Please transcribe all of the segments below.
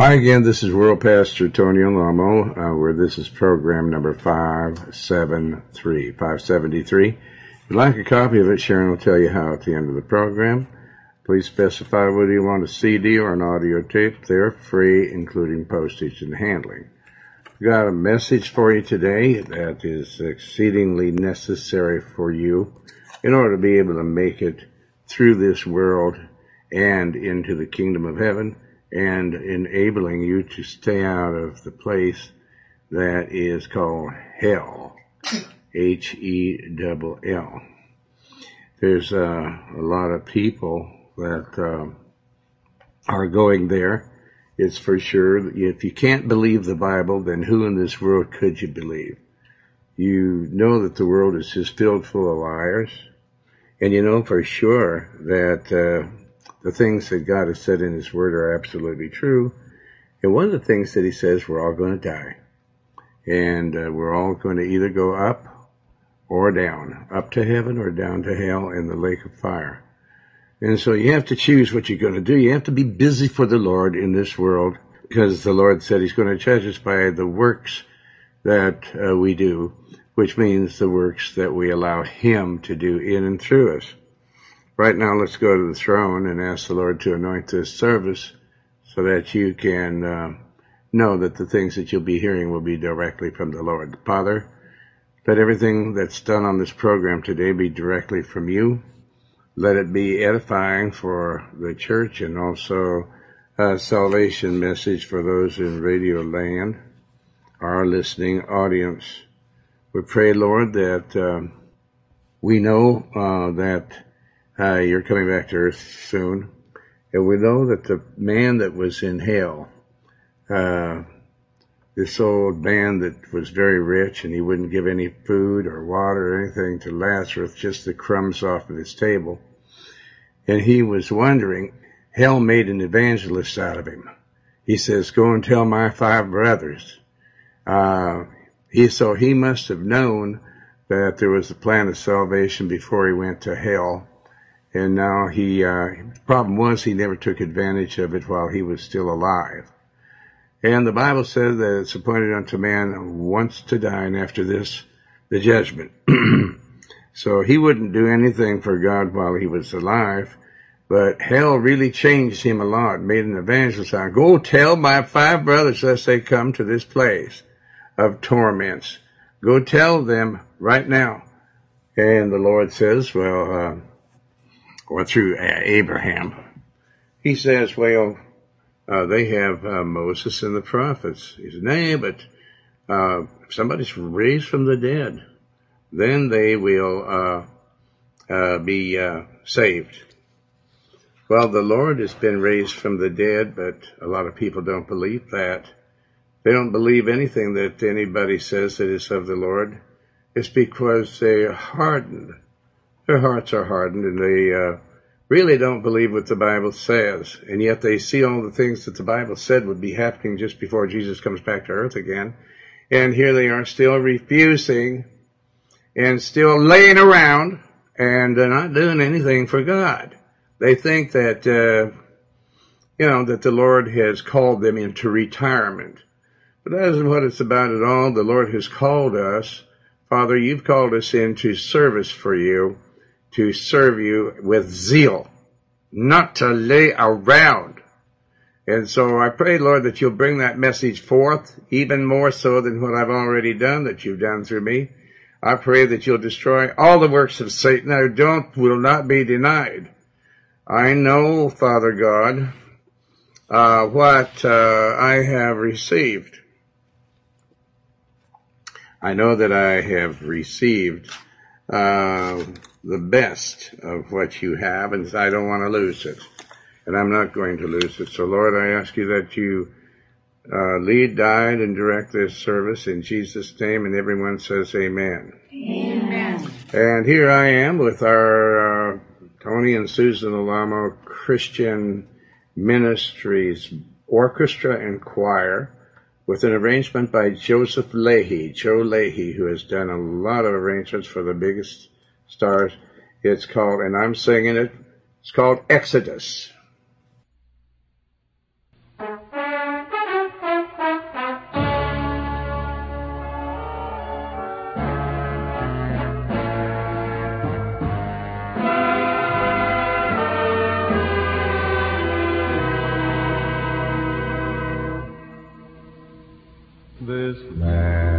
Hi again, this is World Pastor Tony Alamo, uh, where this is program number 573. 573. If you'd like a copy of it, Sharon will tell you how at the end of the program. Please specify whether you want a CD or an audio tape. They're free, including postage and handling. We've got a message for you today that is exceedingly necessary for you in order to be able to make it through this world and into the kingdom of heaven and enabling you to stay out of the place that is called hell. H-E-double-L. There's uh, a lot of people that uh, are going there. It's for sure. If you can't believe the Bible, then who in this world could you believe? You know that the world is just filled full of liars. And you know for sure that uh, the things that God has said in His Word are absolutely true. And one of the things that He says, we're all going to die. And uh, we're all going to either go up or down, up to heaven or down to hell in the lake of fire. And so you have to choose what you're going to do. You have to be busy for the Lord in this world because the Lord said He's going to judge us by the works that uh, we do, which means the works that we allow Him to do in and through us. Right now, let's go to the throne and ask the Lord to anoint this service so that you can uh, know that the things that you'll be hearing will be directly from the Lord. Father, let everything that's done on this program today be directly from you. Let it be edifying for the church and also a salvation message for those in radio land, our listening audience. We pray, Lord, that uh, we know uh, that uh, you're coming back to earth soon. And we know that the man that was in hell, uh, this old man that was very rich and he wouldn't give any food or water or anything to Lazarus, just the crumbs off of his table. And he was wondering, hell made an evangelist out of him. He says, go and tell my five brothers. Uh, he, so he must have known that there was a plan of salvation before he went to hell and now he, uh, the problem was he never took advantage of it while he was still alive. And the Bible says that it's appointed unto man once to die, and after this, the judgment. so he wouldn't do anything for God while he was alive, but hell really changed him a lot, made an evangelist out. Go tell my five brothers lest they come to this place of torments. Go tell them right now. And the Lord says, well, uh, or through Abraham. He says, well, uh, they have uh, Moses and the prophets. He said, nay, but uh, if somebody's raised from the dead, then they will uh, uh, be uh, saved. Well, the Lord has been raised from the dead, but a lot of people don't believe that. They don't believe anything that anybody says that is of the Lord. It's because they are hardened their hearts are hardened and they uh, really don't believe what the Bible says. And yet they see all the things that the Bible said would be happening just before Jesus comes back to earth again. And here they are still refusing and still laying around and uh, not doing anything for God. They think that, uh, you know, that the Lord has called them into retirement. But that isn't what it's about at all. The Lord has called us. Father, you've called us into service for you to serve you with zeal, not to lay around. And so I pray, Lord, that you'll bring that message forth even more so than what I've already done, that you've done through me. I pray that you'll destroy all the works of Satan. I don't, will not be denied. I know, Father God, uh, what uh, I have received. I know that I have received uh, the best of what you have, and I don't want to lose it. And I'm not going to lose it. So, Lord, I ask you that you uh, lead, guide, and direct this service in Jesus' name, and everyone says amen. Amen. And here I am with our uh, Tony and Susan Alamo Christian Ministries Orchestra and Choir with an arrangement by Joseph Leahy, Joe Leahy, who has done a lot of arrangements for the biggest stars. It's called, and I'm singing it, it's called Exodus. This. Land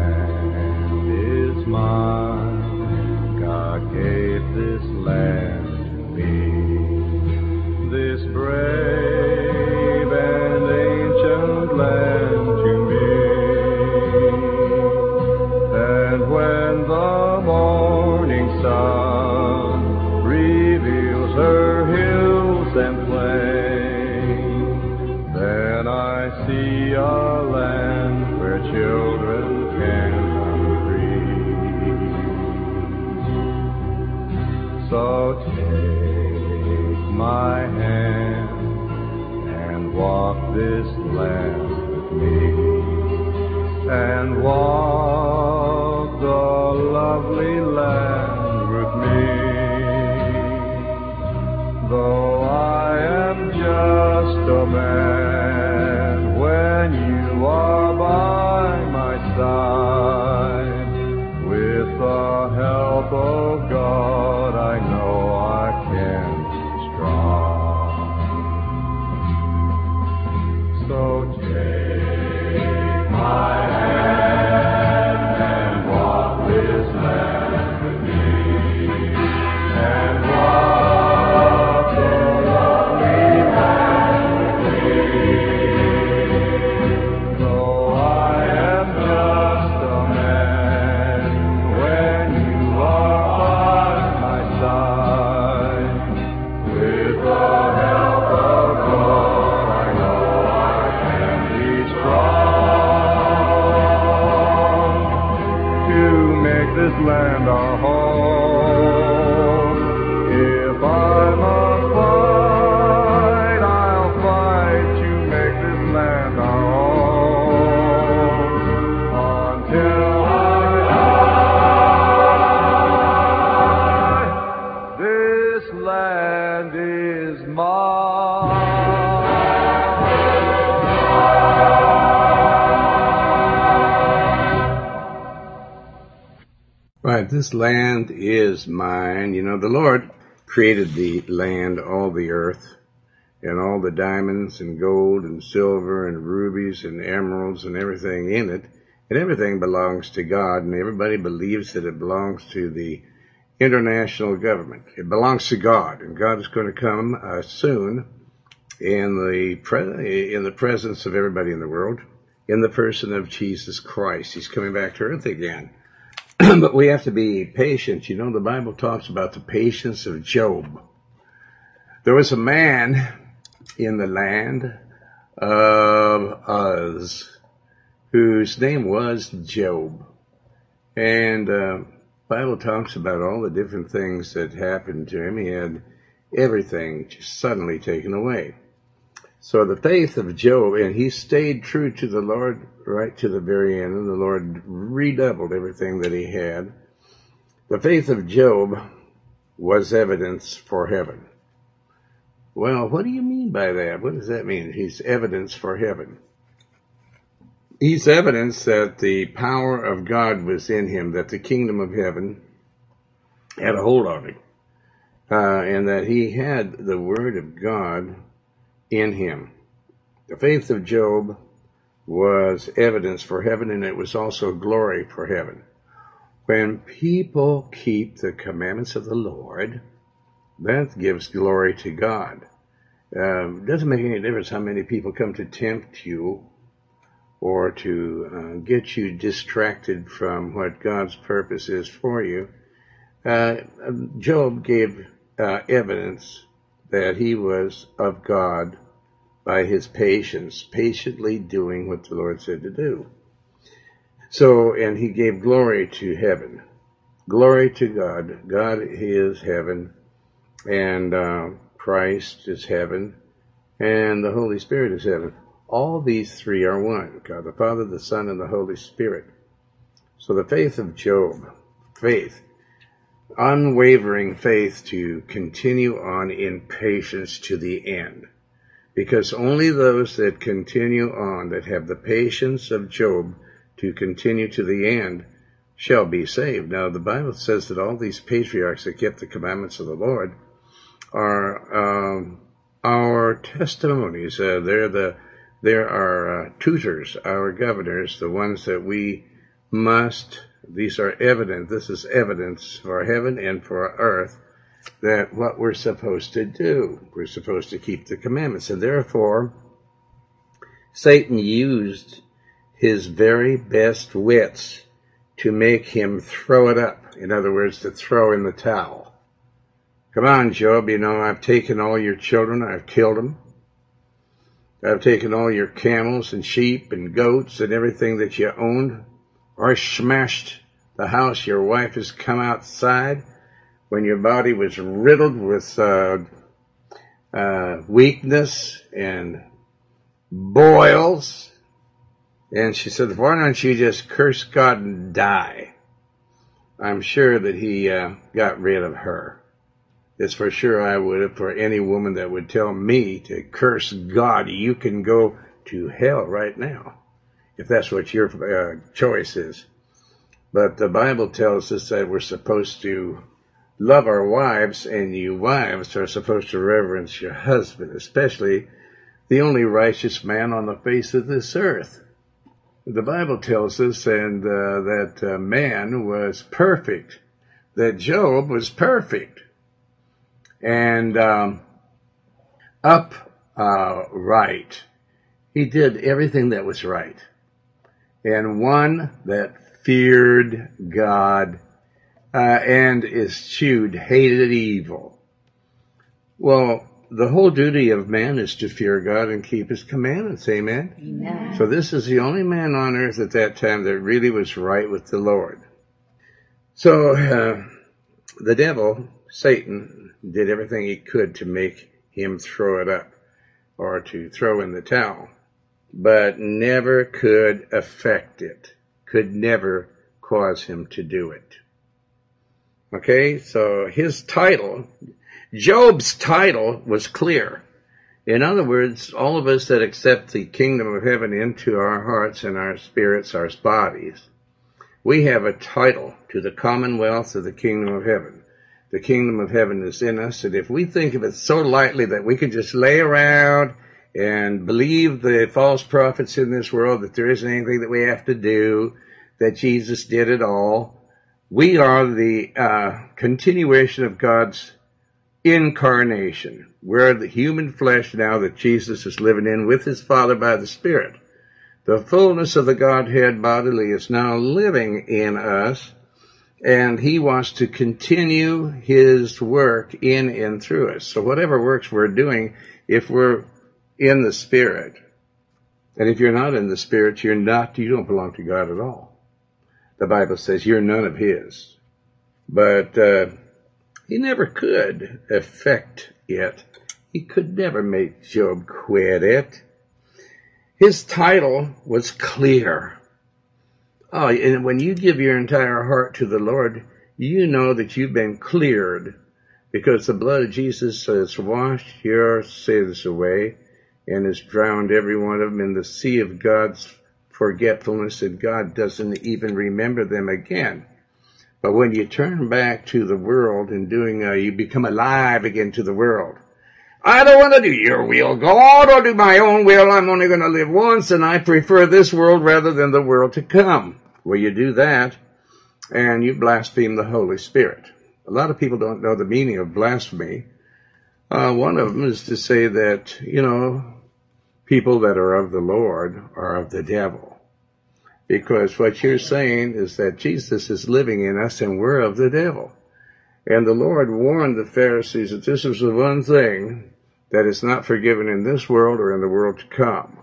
this land is mine. You know, the Lord created the land, all the earth, and all the diamonds and gold and silver and rubies and emeralds and everything in it. And everything belongs to God, and everybody believes that it belongs to the international government. It belongs to God, and God is going to come uh, soon in the pre- in the presence of everybody in the world, in the person of Jesus Christ. He's coming back to earth again. but we have to be patient. You know, the Bible talks about the patience of Job. There was a man in the land of Uz whose name was Job. And uh, Bible talks about all the different things that happened to him. He had everything just suddenly taken away. So the faith of Job, and he stayed true to the Lord right to the very end, and the Lord redoubled everything that he had. The faith of Job was evidence for heaven. Well, what do you mean by that? What does that mean? He's evidence for heaven. He's evidence that the power of God was in him, that the kingdom of heaven had a hold on him, uh, and that he had the word of God in him. The faith of Job was evidence for heaven, and it was also glory for heaven. When people keep the commandments of the Lord, that gives glory to God. Um, doesn't make any difference how many people come to tempt you or to uh, get you distracted from what God's purpose is for you. Uh, Job gave uh, evidence that he was of God by his patience, patiently doing what the Lord said to do. So, and he gave glory to heaven. Glory to God. God is heaven, and uh, Christ is heaven, and the Holy Spirit is heaven. All these three are one God the Father, the Son, and the Holy Spirit. So the faith of Job, faith, unwavering faith to continue on in patience to the end. Because only those that continue on, that have the patience of Job to continue to the end, shall be saved. Now, the Bible says that all these patriarchs that kept the commandments of the Lord are um, our testimonies. Uh, they're the there are uh, tutors, our governors, the ones that we must, these are evident, this is evidence for heaven and for earth, that what we're supposed to do. We're supposed to keep the commandments. And therefore, Satan used his very best wits to make him throw it up. In other words, to throw in the towel. Come on, Job, you know, I've taken all your children, I've killed them. I've taken all your camels and sheep and goats and everything that you owned, or smashed the house your wife has come outside when your body was riddled with uh, uh, weakness and boils. And she said, why don't you just curse God and die? I'm sure that he uh, got rid of her. It's for sure I would have for any woman that would tell me to curse God. You can go to hell right now if that's what your uh, choice is. But the Bible tells us that we're supposed to love our wives, and you wives are supposed to reverence your husband, especially the only righteous man on the face of this earth. The Bible tells us and uh, that uh, man was perfect, that Job was perfect, and um, upright. He did everything that was right, and one that feared God uh, and eschewed, hated evil. Well, the whole duty of man is to fear God and keep his commandments. Amen? Amen. So this is the only man on earth at that time that really was right with the Lord. So uh, the devil, Satan, did everything he could to make him throw it up or to throw in the towel, but never could affect it, could never cause him to do it. Okay, so his title, Job's title was clear. In other words, all of us that accept the kingdom of heaven into our hearts and our spirits, our bodies, we have a title to the commonwealth of the kingdom of heaven. The kingdom of heaven is in us, and if we think of it so lightly that we can just lay around and believe the false prophets in this world that there isn't anything that we have to do, that Jesus did it all, we are the uh, continuation of God's incarnation. We're the human flesh now that Jesus is living in with his Father by the Spirit. The fullness of the Godhead bodily is now living in us, and he wants to continue his work in and through us. So whatever works we're doing, if we're in the Spirit, and if you're not in the Spirit, you're not, you don't belong to God at all the Bible says you're none of his. But uh, he never could affect it. He could never make Job quit it. His title was clear. Oh, and when you give your entire heart to the Lord, you know that you've been cleared because the blood of Jesus has washed your sins away and has drowned every one of them in the sea of God's forgetfulness and God doesn't even remember them again. But when you turn back to the world and doing, uh, you become alive again to the world. I don't want to do your will, God. I'll do my own will. I'm only going to live once and I prefer this world rather than the world to come. Well, you do that and you blaspheme the Holy Spirit. A lot of people don't know the meaning of blasphemy. Uh, one of them is to say that, you know, people that are of the Lord are of the devil. Because what you're saying is that Jesus is living in us and we're of the devil. And the Lord warned the Pharisees that this is the one thing that is not forgiven in this world or in the world to come,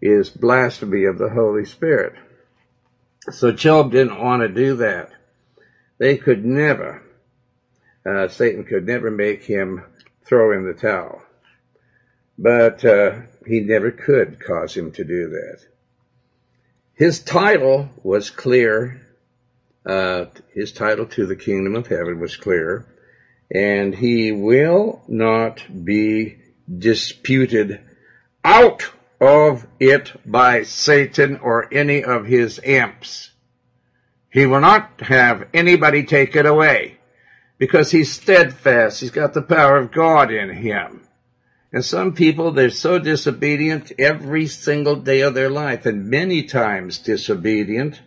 is blasphemy of the Holy Spirit. So Job didn't want to do that. They could never, uh, Satan could never make him throw in the towel. But uh, he never could cause him to do that. His title was clear. Uh, his title to the kingdom of heaven was clear. And he will not be disputed out of it by Satan or any of his imps. He will not have anybody take it away because he's steadfast. He's got the power of God in him. And some people, they're so disobedient every single day of their life and many times disobedient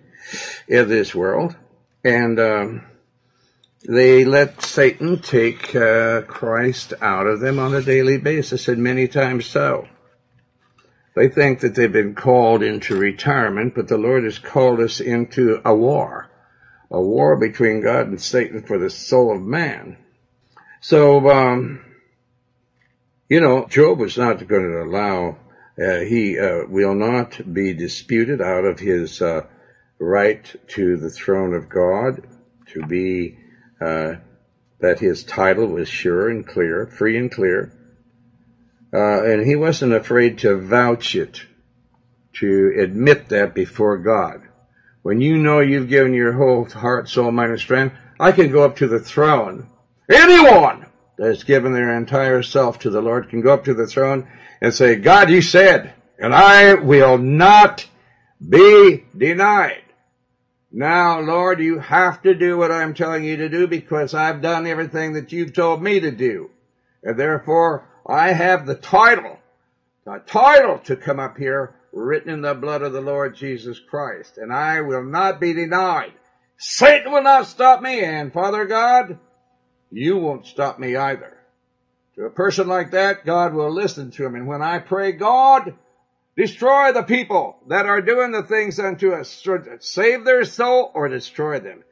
in this world. And, um, they let Satan take uh, Christ out of them on a daily basis, and many times so. They think that they've been called into retirement, but the Lord has called us into a war, a war between God and Satan for the soul of man. So, um, you know, Job was not going to allow, uh, he uh, will not be disputed out of his uh, right to the throne of God, to be uh, that his title was sure and clear, free and clear. Uh, and he wasn't afraid to vouch it, to admit that before God. When you know you've given your whole heart, soul, mind, and strength, I can go up to the throne. Anyone that has given their entire self to the Lord can go up to the throne and say, God, you said, and I will not be denied. Now, Lord, you have to do what I'm telling you to do because I've done everything that you've told me to do. And therefore, I have the title, the title to come up here written in the blood of the Lord Jesus Christ. And I will not be denied. Satan will not stop me. And Father God, you won't stop me either. To a person like that, God will listen to him. And when I pray, God, Destroy the people that are doing the things unto us. Save their soul or destroy them.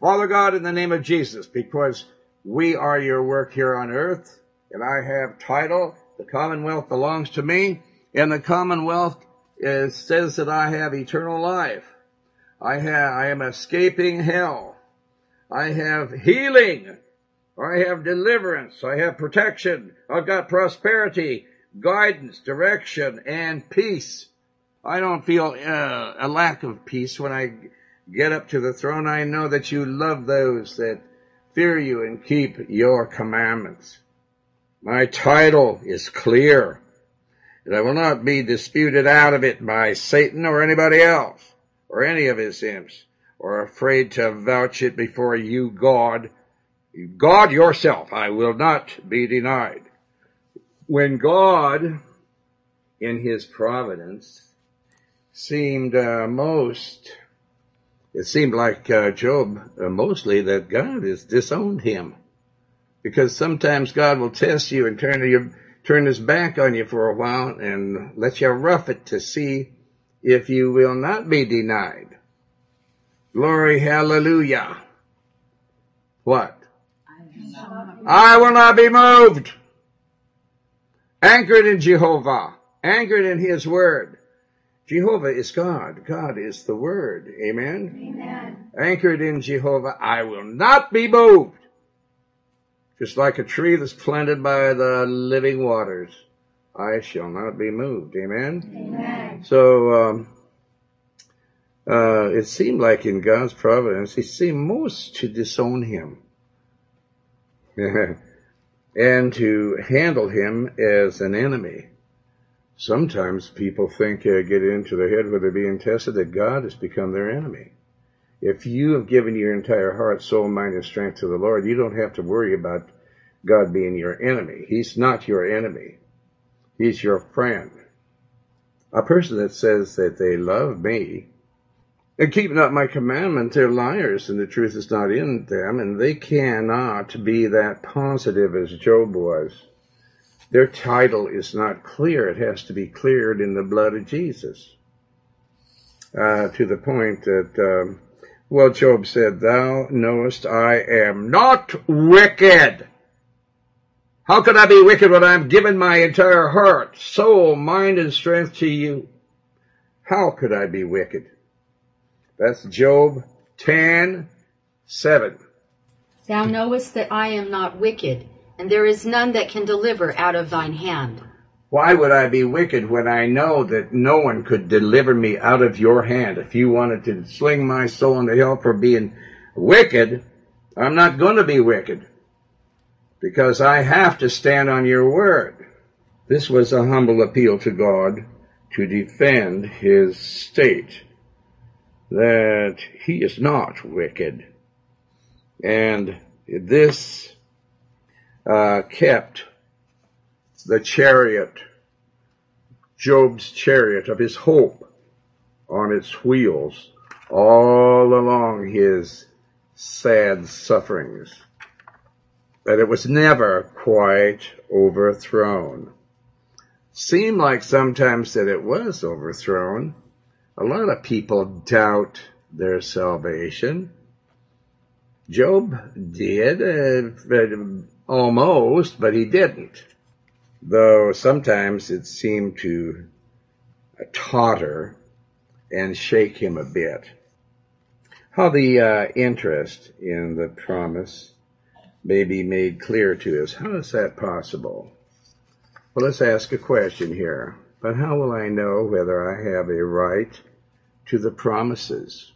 Father God, in the name of Jesus, because we are your work here on earth, and I have title, the commonwealth belongs to me, and the commonwealth is, says that I have eternal life. I have, I am escaping hell. I have healing. I have deliverance. I have protection. I've got prosperity guidance, direction, and peace. I don't feel uh, a lack of peace when I get up to the throne. I know that you love those that fear you and keep your commandments. My title is clear, and I will not be disputed out of it by Satan or anybody else, or any of his imps, or afraid to vouch it before you, God. God yourself, I will not be denied when God, in his providence, seemed uh, most, it seemed like uh, Job uh, mostly that God has disowned him. Because sometimes God will test you and turn to you, turn his back on you for a while and let you rough it to see if you will not be denied. Glory, hallelujah. What? I will not be moved anchored in Jehovah, anchored in His Word. Jehovah is God. God is the Word. Amen? Amen. Anchored in Jehovah, I will not be moved. Just like a tree that's planted by the living waters, I shall not be moved. Amen? Amen. So, um, uh, it seemed like in God's providence, He seemed most to disown him. and to handle him as an enemy. Sometimes people think, uh, get into their head where they're being tested, that God has become their enemy. If you have given your entire heart, soul, mind, and strength to the Lord, you don't have to worry about God being your enemy. He's not your enemy. He's your friend. A person that says that they love me and keep not my commandments, they're liars, and the truth is not in them, and they cannot be that positive as Job was. Their title is not clear. It has to be cleared in the blood of Jesus. Uh, to the point that, uh, well, Job said, Thou knowest I am not wicked. How could I be wicked when I'm given my entire heart, soul, mind, and strength to you? How could I be wicked? That's Job 10, 7. Thou knowest that I am not wicked, and there is none that can deliver out of thine hand. Why would I be wicked when I know that no one could deliver me out of your hand? If you wanted to sling my soul into hell for being wicked, I'm not going to be wicked because I have to stand on your word. This was a humble appeal to God to defend his state that he is not wicked. And this uh, kept the chariot, Job's chariot of his hope on its wheels all along his sad sufferings. That it was never quite overthrown. Seemed like sometimes that it was overthrown. A lot of people doubt their salvation. Job did, uh, almost, but he didn't. Though sometimes it seemed to totter and shake him a bit. How the uh, interest in the promise may be made clear to us. How is that possible? Well, let's ask a question here. But how will I know whether I have a right to the promises?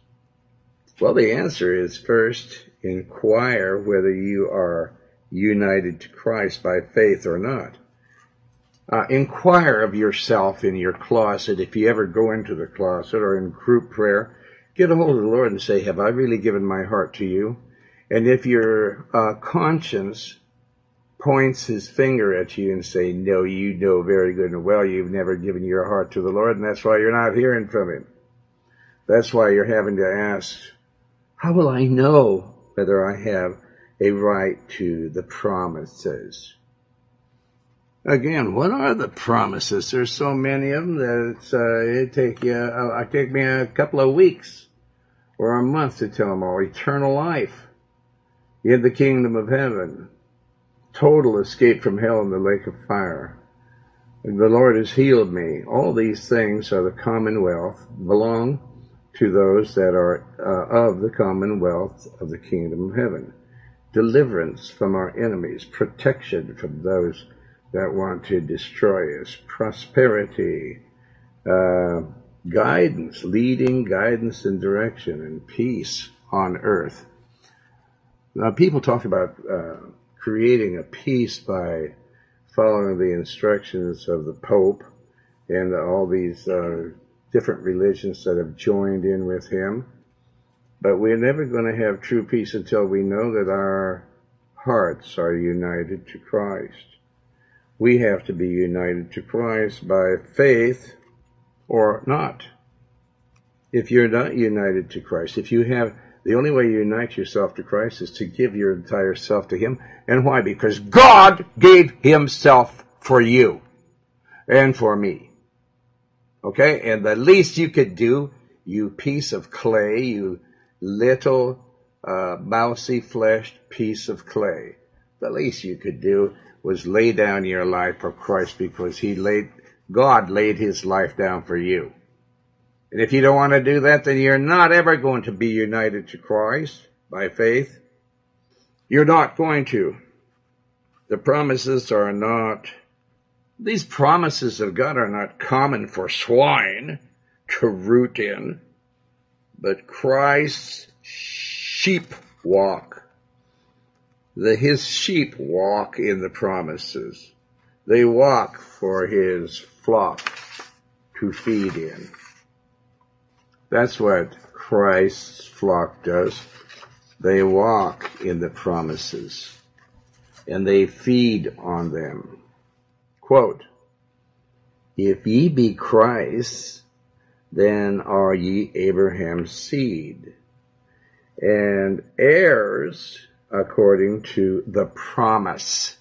Well, the answer is first inquire whether you are united to Christ by faith or not. Uh, inquire of yourself in your closet. If you ever go into the closet or in group prayer, get a hold of the Lord and say, Have I really given my heart to you? And if your uh, conscience points his finger at you and say, No, you know very good and well you've never given your heart to the Lord, and that's why you're not hearing from him. That's why you're having to ask, how will I know whether I have a right to the promises? Again, what are the promises? There's so many of them that it's, uh, it take you, uh, take me a couple of weeks or a month to tell them all. Eternal life in the kingdom of heaven, total escape from hell and the lake of fire. The Lord has healed me. All these things are the commonwealth, belong to those that are uh, of the commonwealth of the kingdom of heaven. Deliverance from our enemies, protection from those that want to destroy us, prosperity, uh, guidance, leading, guidance, and direction, and peace on earth. Now, people talk about uh, creating a peace by following the instructions of the Pope and all these uh, different religions that have joined in with him. But we're never going to have true peace until we know that our hearts are united to Christ. We have to be united to Christ by faith or not. If you're not united to Christ, if you have the only way you unite yourself to Christ is to give your entire self to Him. And why? Because God gave Himself for you and for me. Okay? And the least you could do, you piece of clay, you little uh, mousy fleshed piece of clay, the least you could do was lay down your life for Christ because He laid, God laid His life down for you. And if you don't want to do that, then you're not ever going to be united to Christ by faith. You're not going to. The promises are not these promises of God are not common for swine to root in, but Christ's sheep walk. The, his sheep walk in the promises. They walk for his flock to feed in. That's what Christ's flock does. They walk in the promises and they feed on them. Quote, If ye be Christ, then are ye Abraham's seed, and heirs according to the promise.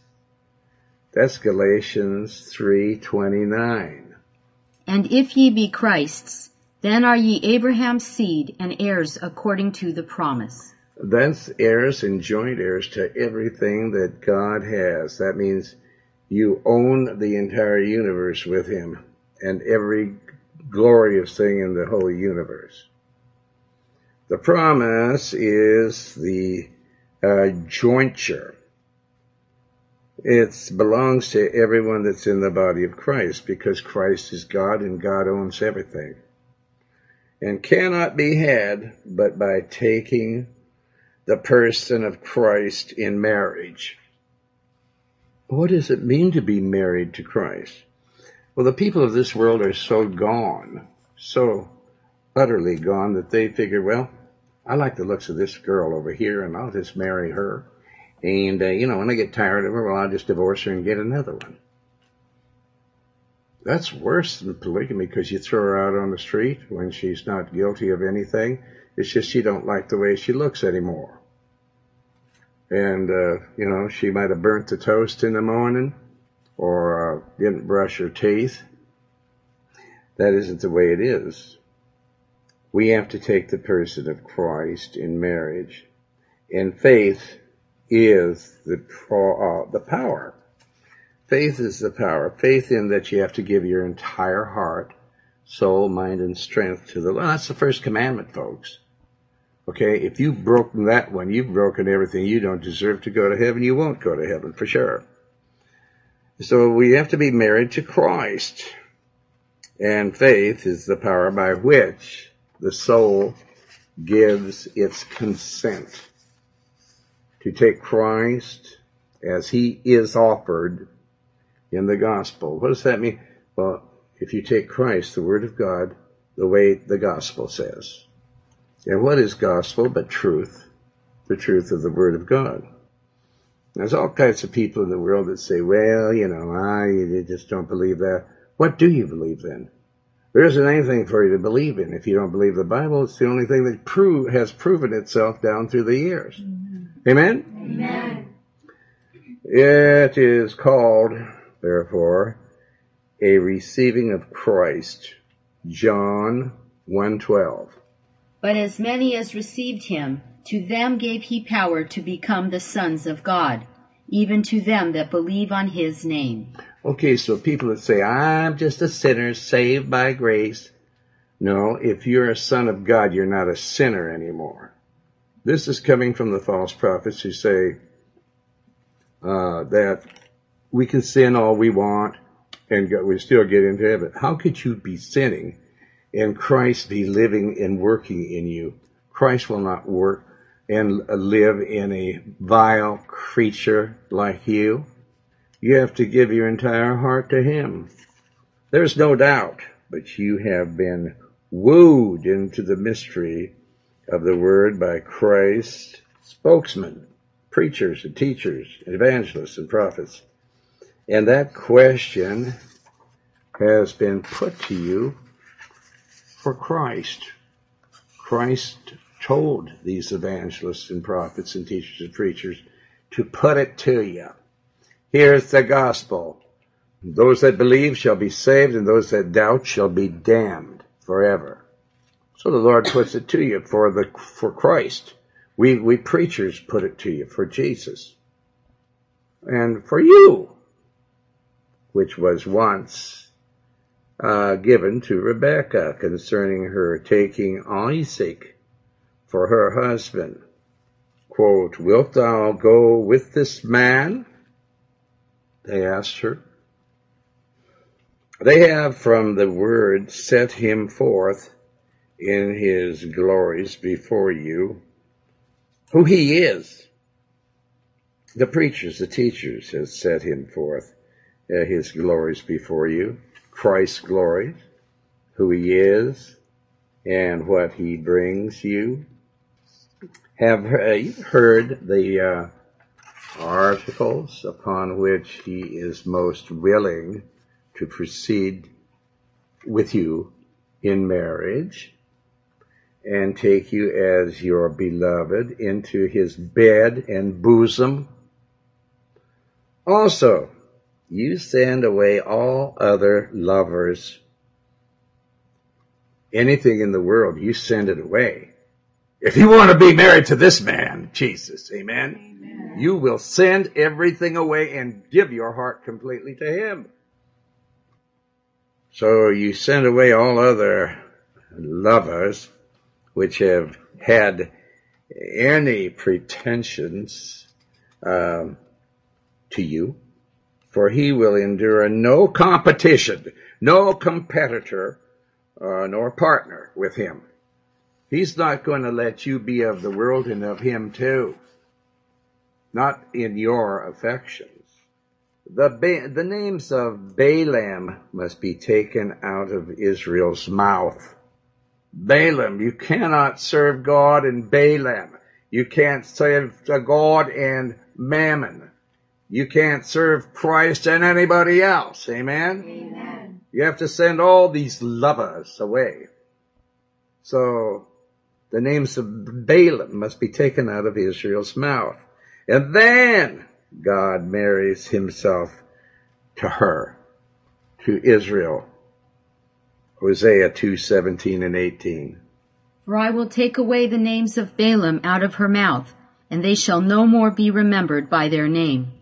That's Galatians 3:29. And if ye be Christ's, then are ye Abraham's seed and heirs according to the promise. That's heirs and joint heirs to everything that God has. That means you own the entire universe with him and every glorious thing in the whole universe. The promise is the uh, jointure. It belongs to everyone that's in the body of Christ because Christ is God and God owns everything and cannot be had but by taking the person of Christ in marriage. What does it mean to be married to Christ? Well, the people of this world are so gone, so utterly gone that they figure, well, I like the looks of this girl over here and I'll just marry her. And, uh, you know, when I get tired of her, well, I'll just divorce her and get another one. That's worse than polygamy because you throw her out on the street when she's not guilty of anything. It's just you don't like the way she looks anymore. And, uh, you know, she might have burnt the toast in the morning or uh, didn't brush her teeth. That isn't the way it is. We have to take the person of Christ in marriage. And faith is the, uh, the power Faith is the power. Faith in that you have to give your entire heart, soul, mind, and strength to the Lord. That's the first commandment, folks. Okay, if you've broken that one, you've broken everything. You don't deserve to go to heaven. You won't go to heaven for sure. So we have to be married to Christ. And faith is the power by which the soul gives its consent to take Christ as he is offered in the gospel. What does that mean? Well, if you take Christ, the Word of God, the way the gospel says. And what is gospel but truth? The truth of the Word of God. There's all kinds of people in the world that say, well, you know, I just don't believe that. What do you believe then? There isn't anything for you to believe in if you don't believe the Bible. It's the only thing that prove, has proven itself down through the years. Amen? Amen. Amen. It is called therefore, a receiving of Christ. John 1:12. But as many as received him, to them gave he power to become the sons of God, even to them that believe on his name. Okay, so people that say, I'm just a sinner saved by grace. No, if you're a son of God, you're not a sinner anymore. This is coming from the false prophets who say uh, that we can sin all we want and we still get into heaven. How could you be sinning and Christ be living and working in you? Christ will not work and live in a vile creature like you. You have to give your entire heart to Him. There's no doubt, but you have been wooed into the mystery of the Word by Christ's spokesmen, preachers and teachers, evangelists and prophets. And that question has been put to you for Christ. Christ told these evangelists and prophets and teachers and preachers to put it to you. Here's the gospel. Those that believe shall be saved, and those that doubt shall be damned forever. So the Lord puts it to you for the for Christ. We we preachers put it to you for Jesus. And for you which was once uh, given to Rebekah concerning her taking Isaac for her husband. Quote, Wilt thou go with this man? They asked her. They have from the word set him forth in his glories before you, who he is. The preachers, the teachers has set him forth uh, his glories before you, Christ's glories, who he is, and what he brings you. Have uh, heard the uh, articles upon which he is most willing to proceed with you in marriage and take you as your beloved into his bed and bosom? Also, you send away all other lovers. Anything in the world, you send it away. If you want to be married to this man, Jesus, amen, amen, you will send everything away and give your heart completely to him. So you send away all other lovers which have had any pretensions um, to you for he will endure no competition, no competitor, uh, nor partner with him. He's not going to let you be of the world and of him too. Not in your affections. The, ba- the names of Balaam must be taken out of Israel's mouth. Balaam, you cannot serve God and Balaam. You can't serve God and Mammon. You can't serve Christ and anybody else. Amen? Amen. You have to send all these lovers away. So the names of Baalim must be taken out of Israel's mouth. And then God marries himself to her, to Israel. Hosea 2, 17 and 18. For I will take away the names of Baalim out of her mouth, and they shall no more be remembered by their name.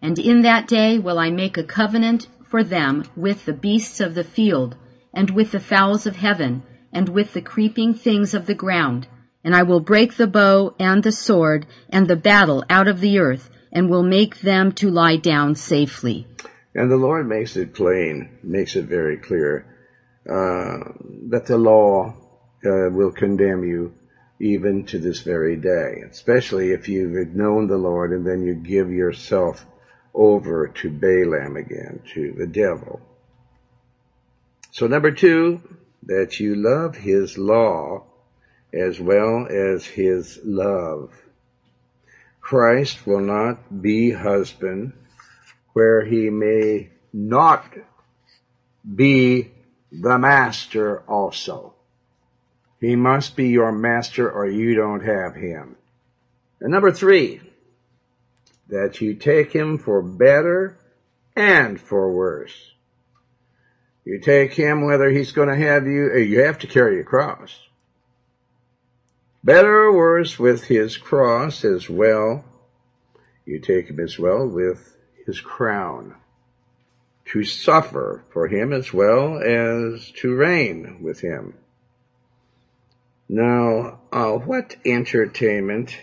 And in that day will I make a covenant for them with the beasts of the field, and with the fowls of heaven, and with the creeping things of the ground. And I will break the bow and the sword and the battle out of the earth, and will make them to lie down safely. And the Lord makes it plain, makes it very clear, uh, that the law uh, will condemn you even to this very day, especially if you've known the Lord and then you give yourself over to Baalim again, to the devil. So number two, that you love his law as well as his love. Christ will not be husband where he may not be the master also. He must be your master or you don't have him. And number three, that you take him for better and for worse. You take him whether he's going to have you, uh, you have to carry a cross. Better or worse with his cross as well. You take him as well with his crown. To suffer for him as well as to reign with him. Now, uh, what entertainment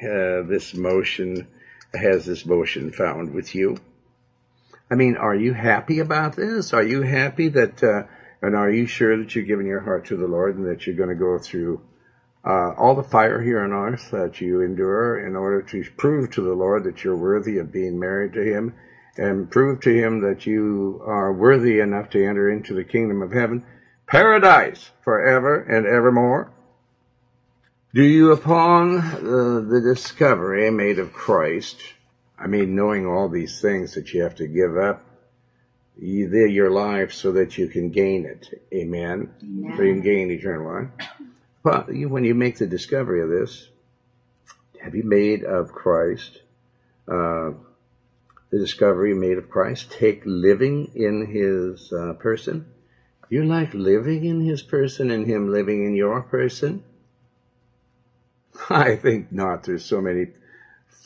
uh, this motion has this motion found with you? I mean, are you happy about this? Are you happy that, uh, and are you sure that you're giving your heart to the Lord and that you're going to go through uh, all the fire here on earth that you endure in order to prove to the Lord that you're worthy of being married to Him and prove to Him that you are worthy enough to enter into the kingdom of heaven, paradise forever and evermore? Do you, upon the, the discovery made of Christ, I mean, knowing all these things that you have to give up, your life so that you can gain it. Amen. Amen. So you can gain eternal life. But when you make the discovery of this, have you made of Christ, uh, the discovery made of Christ, take living in his uh, person? You like living in his person and him living in your person? I think not. There's so many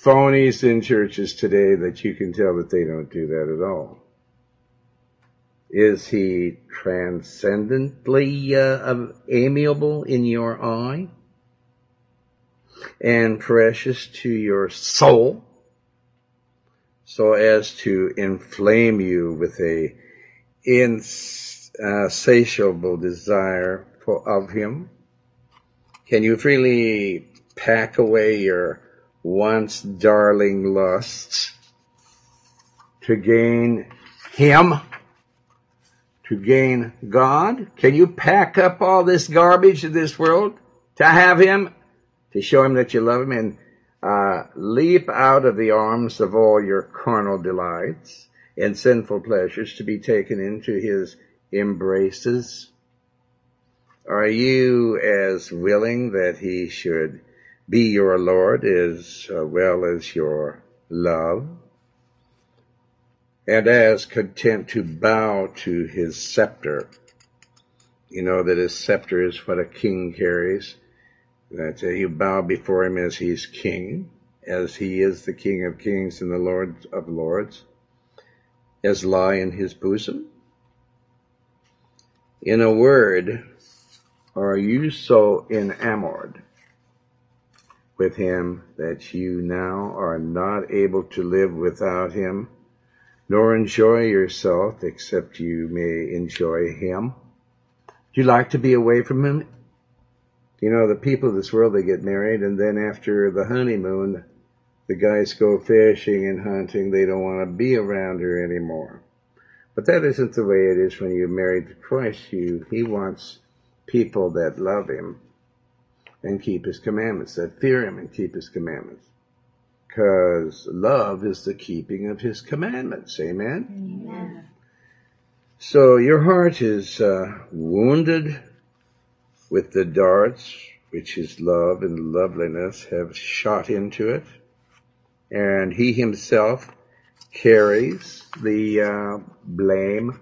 phonies in churches today that you can tell that they don't do that at all. Is he transcendently uh, amiable in your eye and precious to your soul so as to inflame you with a insatiable desire for, of him? Can you freely pack away your once darling lusts to gain him? to gain God? Can you pack up all this garbage of this world to have Him, to show Him that you love Him, and uh, leap out of the arms of all your carnal delights and sinful pleasures to be taken into His embraces? Are you as willing that He should be your Lord as well as your love? and as content to bow to his scepter. You know that his scepter is what a king carries. That uh, you bow before him as he's king, as he is the King of kings and the Lord of lords, as lie in his bosom. In a word, are you so enamored with him that you now are not able to live without him? nor enjoy yourself except you may enjoy him. Do you like to be away from him? You know, the people of this world, they get married and then after the honeymoon, the guys go fishing and hunting. They don't want to be around her anymore. But that isn't the way it is when you're married to Christ. You, he wants people that love him and keep his commandments, that fear him and keep his commandments because love is the keeping of his commandments. Amen? Amen. So your heart is uh, wounded with the darts which his love and loveliness have shot into it, and he himself carries the uh, blame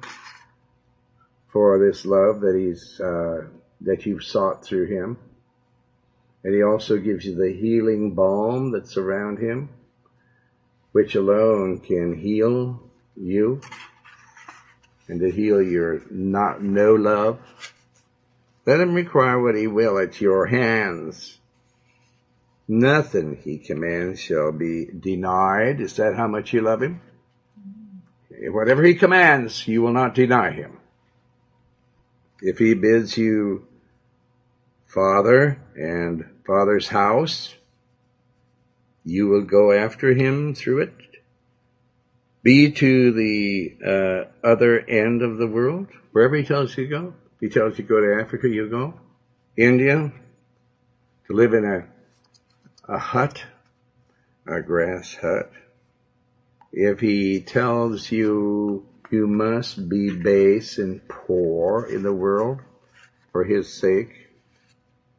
for this love that he's uh, that you've sought through him, and he also gives you the healing balm that's around him, which alone can heal you and to heal your not no love. Let him require what he will at your hands. Nothing he commands shall be denied. Is that how much you love him? Whatever he commands, you will not deny him. If he bids you father and father's house, you will go after him through it. Be to the uh, other end of the world, wherever he tells you to go. He tells you to go to Africa, you go. India, to live in a, a hut, a grass hut. If he tells you you must be base and poor in the world for his sake,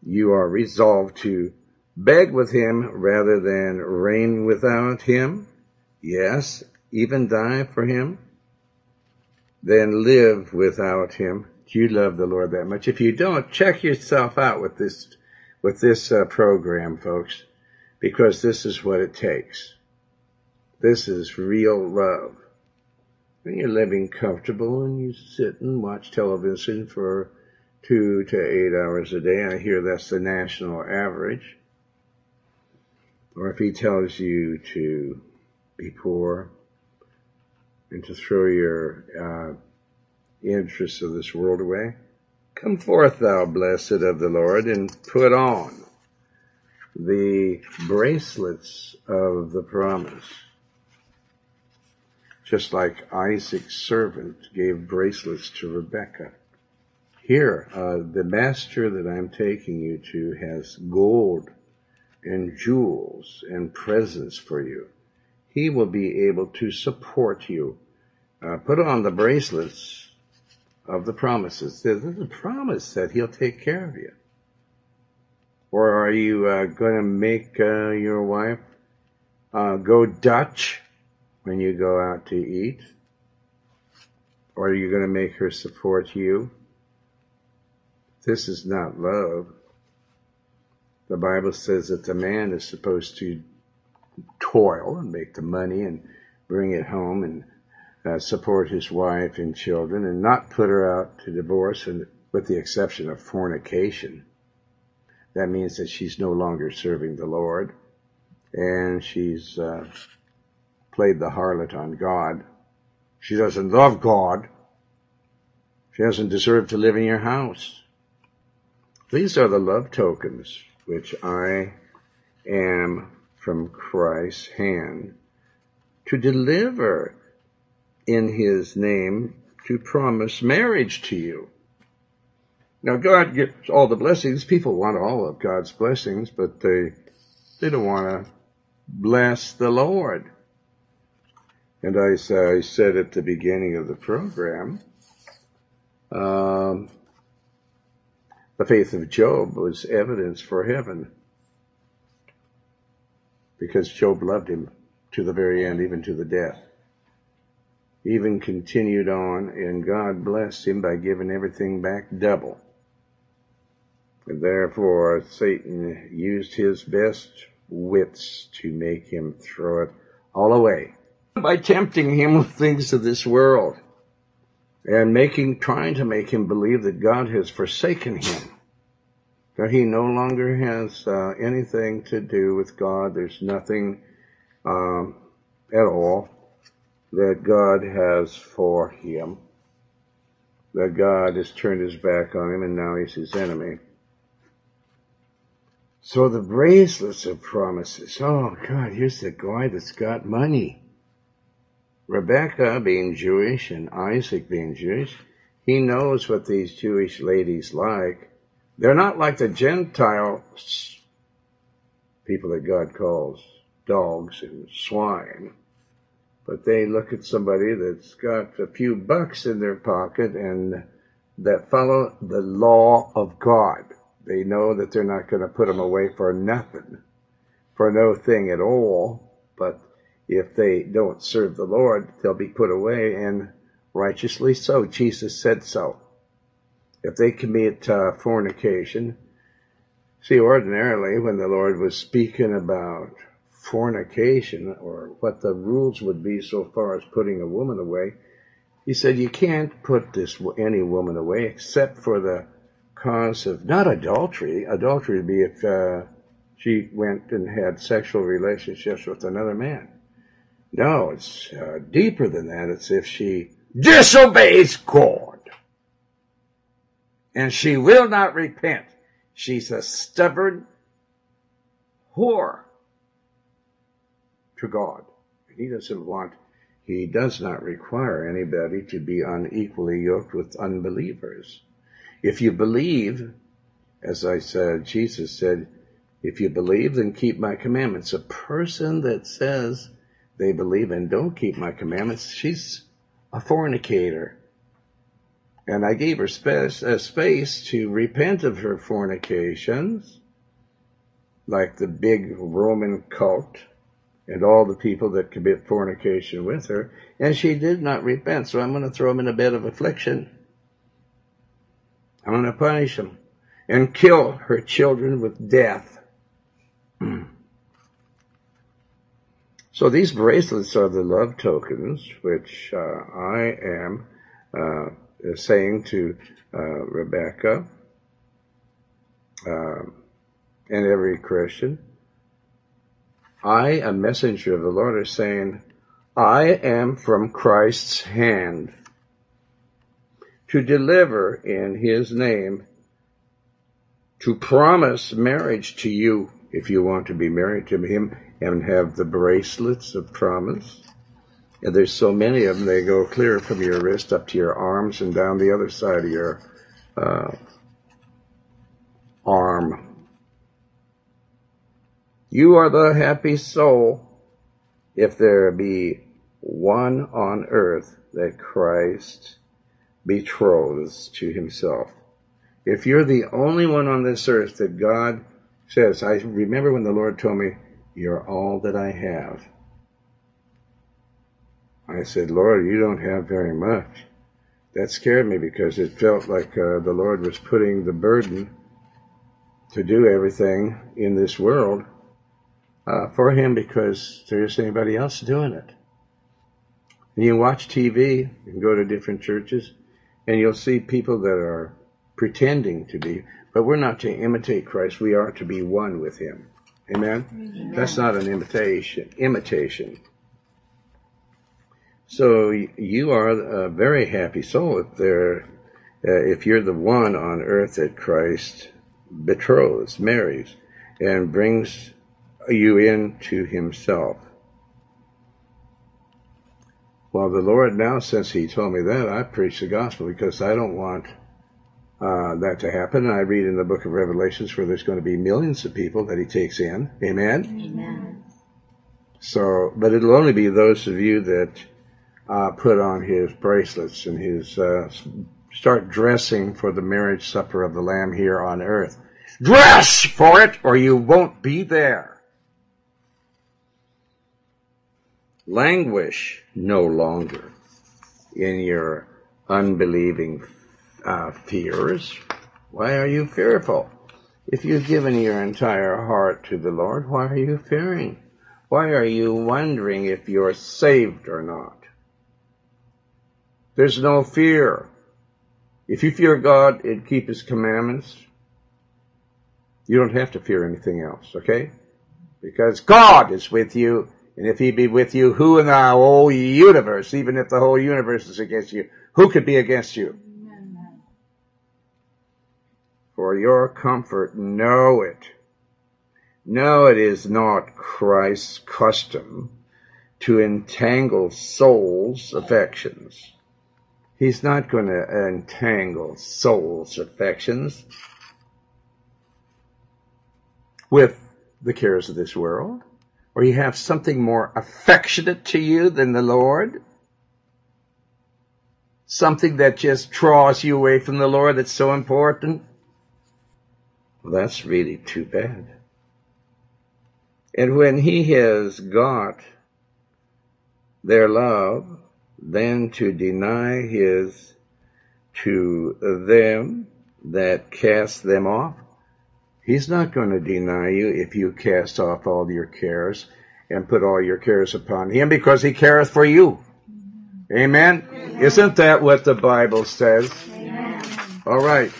you are resolved to beg with him rather than reign without him. Yes, even die for him. Then live without him. Do you love the Lord that much? If you don't, check yourself out with this, with this uh, program, folks, because this is what it takes. This is real love. When you're living comfortable and you sit and watch television for two to eight hours a day. I hear that's the national average. Or if he tells you to be poor and to throw your uh, interests of this world away, come forth, thou blessed of the Lord, and put on the bracelets of the promise. Just like Isaac's servant gave bracelets to Rebekah here, uh, the master that I'm taking you to has gold and jewels and presents for you. He will be able to support you. Uh, put on the bracelets of the promises. There's a promise that he'll take care of you. Or are you uh, going to make uh, your wife uh, go Dutch when you go out to eat? Or are you going to make her support you? This is not love. The Bible says that the man is supposed to toil and make the money and bring it home and uh, support his wife and children and not put her out to divorce and with the exception of fornication. That means that she's no longer serving the Lord and she's uh, played the harlot on God. She doesn't love God. She doesn't deserve to live in your house. These are the love tokens which I am from Christ's hand to deliver in his name to promise marriage to you. Now God gives all the blessings. People want all of God's blessings, but they, they don't want to bless the Lord. And I, I said at the beginning of the program, um, the faith of Job was evidence for heaven because Job loved him to the very end, even to the death. Even continued on, and God blessed him by giving everything back double. And therefore, Satan used his best wits to make him throw it all away by tempting him with things of this world and making, trying to make him believe that God has forsaken him, that he no longer has uh, anything to do with God. There's nothing um, at all that God has for him. That God has turned his back on him and now he's his enemy. So the bracelets of promises. Oh God, here's the guy that's got money. Rebecca being Jewish and Isaac being Jewish, he knows what these Jewish ladies like. They're not like the Gentile people that God calls dogs and swine. but they look at somebody that's got a few bucks in their pocket and that follow the law of God. They know that they're not going to put them away for nothing, for no thing at all. But if they don't serve the Lord, they'll be put away, and righteously so. Jesus said so. If they commit uh, fornication, see, ordinarily when the Lord was speaking about fornication or what the rules would be so far as putting a woman away, he said you can't put this any woman away except for the cause of not adultery. Adultery would be if uh, she went and had sexual relationships with another man. No, it's uh, deeper than that. It's if she disobeys God and she will not repent. She's a stubborn whore to God. He doesn't want, he does not require anybody to be unequally yoked with unbelievers. If you believe, as I said, Jesus said, if you believe, then keep my commandments. A person that says they believe and don't keep my commandments, she's a fornicator. And I gave her space, a space to repent of her fornications, like the big Roman cult and all the people that commit fornication with her, and she did not repent. So I'm going to throw them in a bed of affliction. I'm going to punish them and kill her children with death. So these bracelets are the love tokens, which uh, I am uh, saying to uh, Rebecca uh, and every Christian. I, a messenger of the Lord, is saying, I am from Christ's hand to deliver in his name, to promise marriage to you if you want to be married to him and have the bracelets of promise. And there's so many of them, they go clear from your wrist up to your arms and down the other side of your uh, arm. You are the happy soul if there be one on earth that Christ betroths to himself. If you're the only one on this earth that God says, I remember when the Lord told me, You're all that I have. I said, Lord, you don't have very much. That scared me because it felt like uh, the Lord was putting the burden to do everything in this world uh, for Him because there isn't anybody else doing it. And you watch TV, and go to different churches, and you'll see people that are pretending to be, but we're not to imitate Christ. We are to be one with Him. Amen? Amen. That's not an imitation. Imitation. So you are a very happy soul if there, uh, if you're the one on earth that Christ betroths, marries, and brings you into Himself. Well, the Lord now, since He told me that, I preach the gospel because I don't want uh, that to happen. And I read in the book of Revelations where there's going to be millions of people that He takes in. Amen? Amen. So, but it'll only be those of you that uh, put on His bracelets and His, uh, start dressing for the marriage supper of the Lamb here on earth. Dress for it or you won't be there. languish no longer in your unbelieving uh, fears. Why are you fearful? If you've given your entire heart to the Lord, why are you fearing? Why are you wondering if you're saved or not? There's no fear. If you fear God and keep His commandments, you don't have to fear anything else, okay? Because God is with you and if he be with you, who in the whole universe, even if the whole universe is against you, who could be against you? For your comfort, know it. No, it is not Christ's custom to entangle souls' affections. He's not going to entangle souls' affections with the cares of this world or you have something more affectionate to you than the Lord? Something that just draws you away from the Lord that's so important? Well, that's really too bad. And when he has got their love, then to deny his to them that cast them off, he's not going to deny you if you cast off all your cares and put all your cares upon him because he careth for you. Amen? Amen. Isn't that what the Bible says? Amen. All right.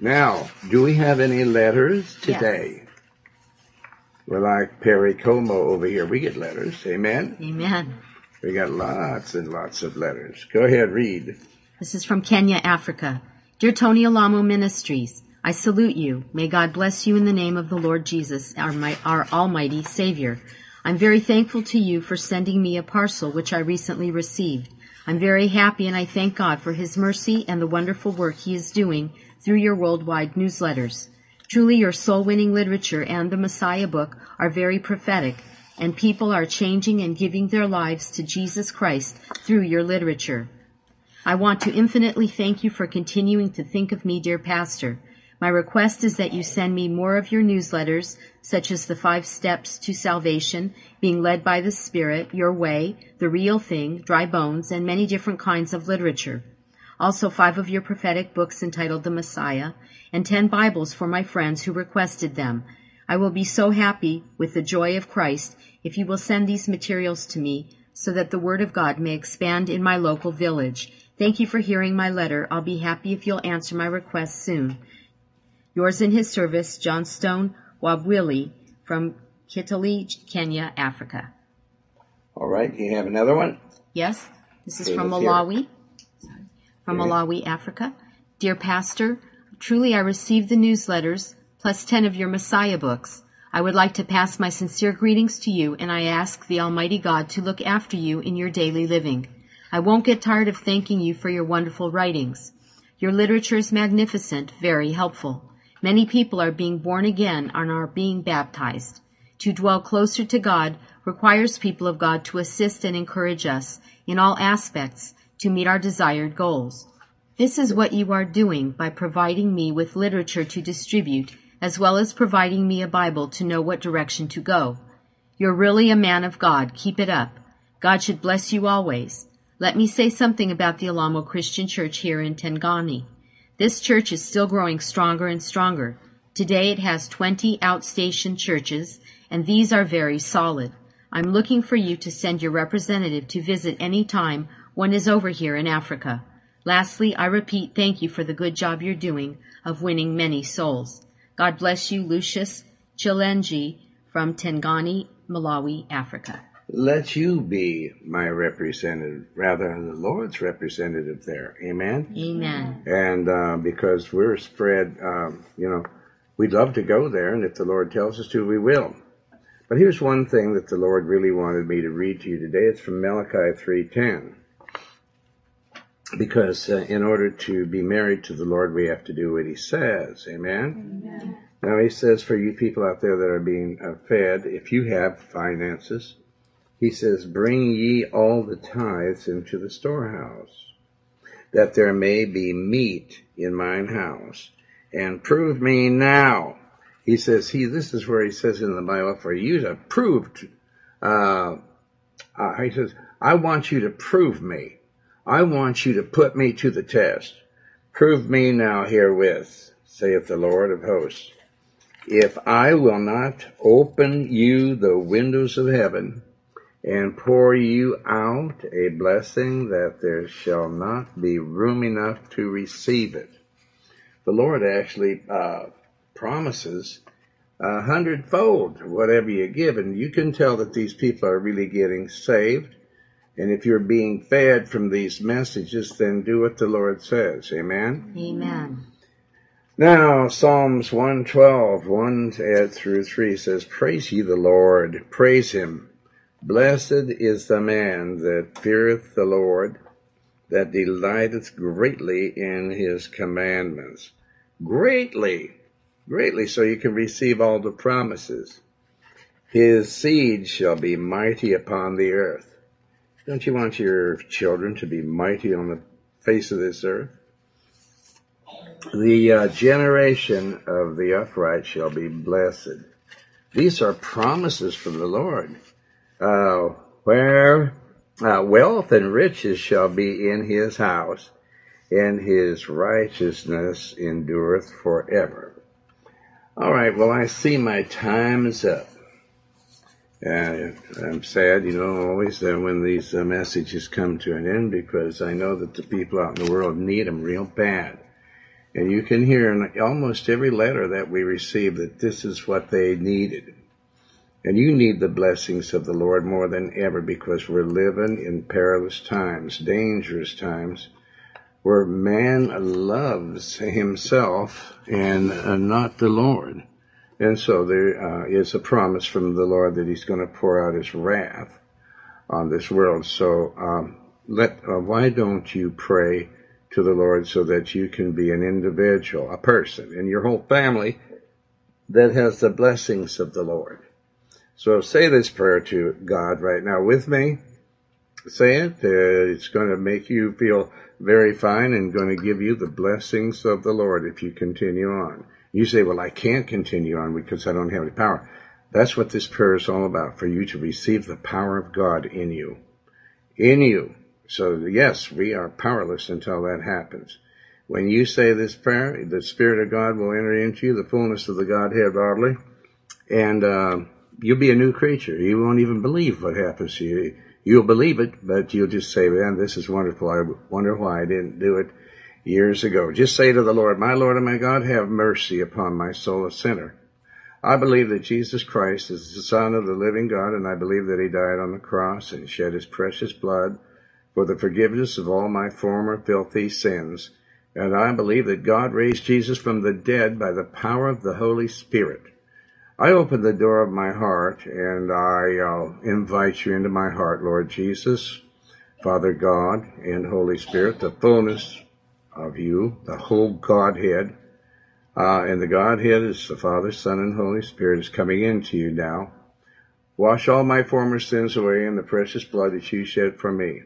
Now, do we have any letters today? Yes. We're like Perry Como over here. We get letters. Amen? Amen. We got lots and lots of letters. Go ahead, read. This is from Kenya, Africa. Dear Tony Alamo Ministries, I salute you. May God bless you in the name of the Lord Jesus, our, my, our Almighty Savior. I'm very thankful to you for sending me a parcel which I recently received. I'm very happy and I thank God for His mercy and the wonderful work He is doing through your worldwide newsletters. Truly your soul-winning literature and the Messiah book are very prophetic, and people are changing and giving their lives to Jesus Christ through your literature. I want to infinitely thank you for continuing to think of me, dear pastor. My request is that you send me more of your newsletters, such as the five steps to salvation, being led by the Spirit, your way, the real thing, dry bones, and many different kinds of literature also five of your prophetic books entitled The Messiah, and ten Bibles for my friends who requested them. I will be so happy with the joy of Christ if you will send these materials to me so that the Word of God may expand in my local village. Thank you for hearing my letter. I'll be happy if you'll answer my request soon. Yours in his service, John Stone Wabwili from Kitale, Kenya, Africa. All right, you have another one? Yes, this is from Malawi from Malawi, Africa. Dear Pastor, truly I received the newsletters plus 10 of your Messiah books. I would like to pass my sincere greetings to you and I ask the Almighty God to look after you in your daily living. I won't get tired of thanking you for your wonderful writings. Your literature is magnificent, very helpful. Many people are being born again and are being baptized. To dwell closer to God requires people of God to assist and encourage us in all aspects to meet our desired goals. This is what you are doing by providing me with literature to distribute, as well as providing me a Bible to know what direction to go. You're really a man of God. Keep it up. God should bless you always. Let me say something about the Alamo Christian Church here in Tengani. This church is still growing stronger and stronger. Today it has 20 outstation churches, and these are very solid. I'm looking for you to send your representative to visit any time one is over here in Africa. Lastly, I repeat thank you for the good job you're doing of winning many souls. God bless you, Lucius Chilenji from Tengani, Malawi, Africa. Let you be my representative rather than the Lord's representative there. Amen? Amen. And uh, because we're spread, um, you know, we'd love to go there, and if the Lord tells us to, we will. But here's one thing that the Lord really wanted me to read to you today. It's from Malachi 3.10 because uh, in order to be married to the Lord, we have to do what He says. Amen? Amen. Now He says for you people out there that are being uh, fed, if you have finances, He says, bring ye all the tithes into the storehouse, that there may be meat in mine house, and prove me now. He says, he, this is where he says in the Bible, for you to prove, uh, uh, he says, I want you to prove me. I want you to put me to the test. Prove me now herewith, saith the Lord of hosts, if I will not open you the windows of heaven and pour you out a blessing that there shall not be room enough to receive it. The Lord actually uh, promises a hundredfold whatever you give, and you can tell that these people are really getting saved and if you're being fed from these messages, then do what the Lord says. Amen? Amen. Now, Psalms 112, 1 through 3 says, Praise ye the Lord, praise him. Blessed is the man that feareth the Lord, that delighteth greatly in his commandments. Greatly, greatly, so you can receive all the promises. His seed shall be mighty upon the earth. Don't you want your children to be mighty on the face of this earth? The uh, generation of the upright shall be blessed. These are promises from the Lord. Uh, where uh, wealth and riches shall be in his house, and his righteousness endureth forever. All right, well, I see my time is up. Uh, I'm sad, you know, always uh, when these uh, messages come to an end because I know that the people out in the world need them real bad. And you can hear in almost every letter that we receive that this is what they needed. And you need the blessings of the Lord more than ever because we're living in perilous times, dangerous times, where man loves himself and uh, not the Lord. And so there uh, is a promise from the Lord that He's going to pour out His wrath on this world. So um, let uh, why don't you pray to the Lord so that you can be an individual, a person, and your whole family that has the blessings of the Lord. So say this prayer to God right now with me. Say it. Uh, it's going to make you feel very fine and going to give you the blessings of the Lord if you continue on. You say, well, I can't continue on because I don't have any power. That's what this prayer is all about, for you to receive the power of God in you. In you. So yes, we are powerless until that happens. When you say this prayer, the Spirit of God will enter into you, the fullness of the Godhead bodily, and uh, you'll be a new creature. You won't even believe what happens to you. You'll believe it, but you'll just say, man, this is wonderful. I wonder why I didn't do it years ago. Just say to the Lord, my Lord and my God, have mercy upon my soul, a sinner. I believe that Jesus Christ is the Son of the living God, and I believe that He died on the cross and shed His precious blood for the forgiveness of all my former filthy sins. And I believe that God raised Jesus from the dead by the power of the Holy Spirit. I open the door of my heart and I uh, invite you into my heart, Lord Jesus, Father God, and Holy Spirit, the fullness of you, the whole Godhead. Uh, and the Godhead is the Father, Son, and Holy Spirit is coming into you now. Wash all my former sins away in the precious blood that you shed for me.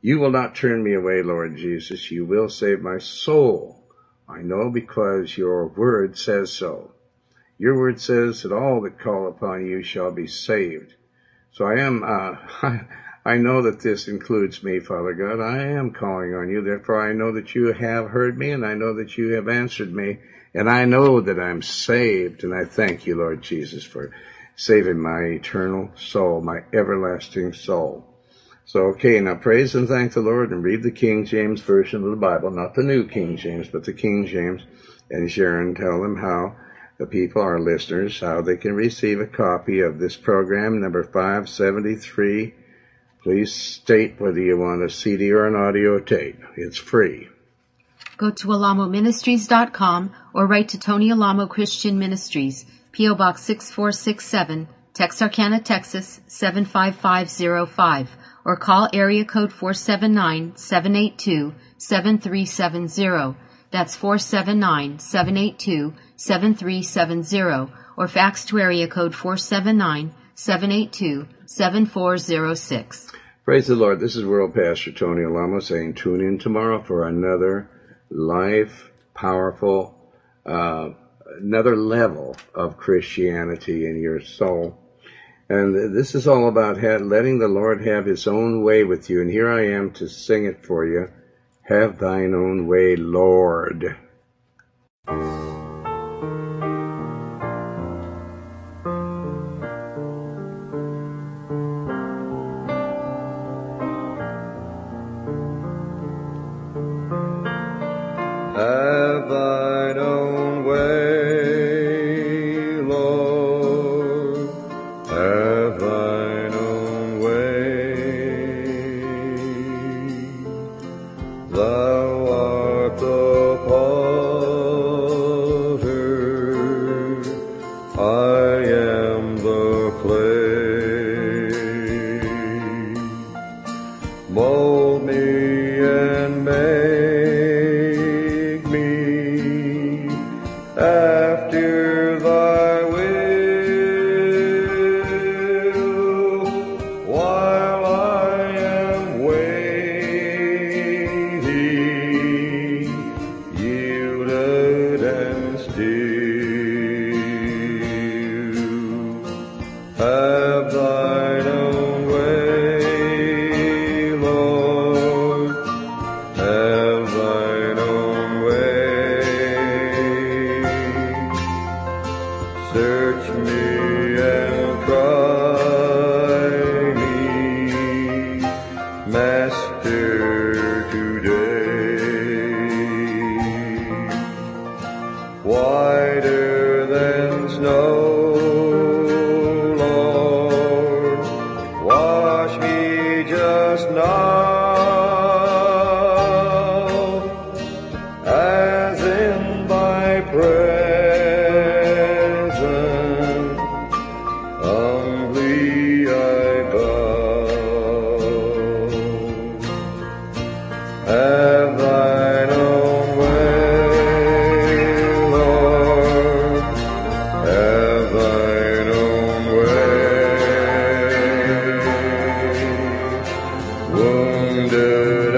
You will not turn me away, Lord Jesus. You will save my soul. I know because your word says so. Your word says that all that call upon you shall be saved. So I am, uh, I know that this includes me, Father God. I am calling on you. Therefore, I know that you have heard me and I know that you have answered me. And I know that I'm saved. And I thank you, Lord Jesus, for saving my eternal soul, my everlasting soul. So, okay, now praise and thank the Lord and read the King James Version of the Bible, not the New King James, but the King James. And Sharon, tell them how the people, our listeners, how they can receive a copy of this program, number 573 Please state whether you want a CD or an audio tape. It's free. Go to alamoministries.com or write to Tony Alamo Christian Ministries, P.O. Box 6467, Texarkana, Texas 75505, or call area code 479-782-7370. That's 479-782-7370, or fax to area code 479 782 7406. Praise the Lord. This is World Pastor Tony Alamo saying tune in tomorrow for another life, powerful, uh, another level of Christianity in your soul. And this is all about letting the Lord have his own way with you. And here I am to sing it for you. Have thine own way, Lord. Wounded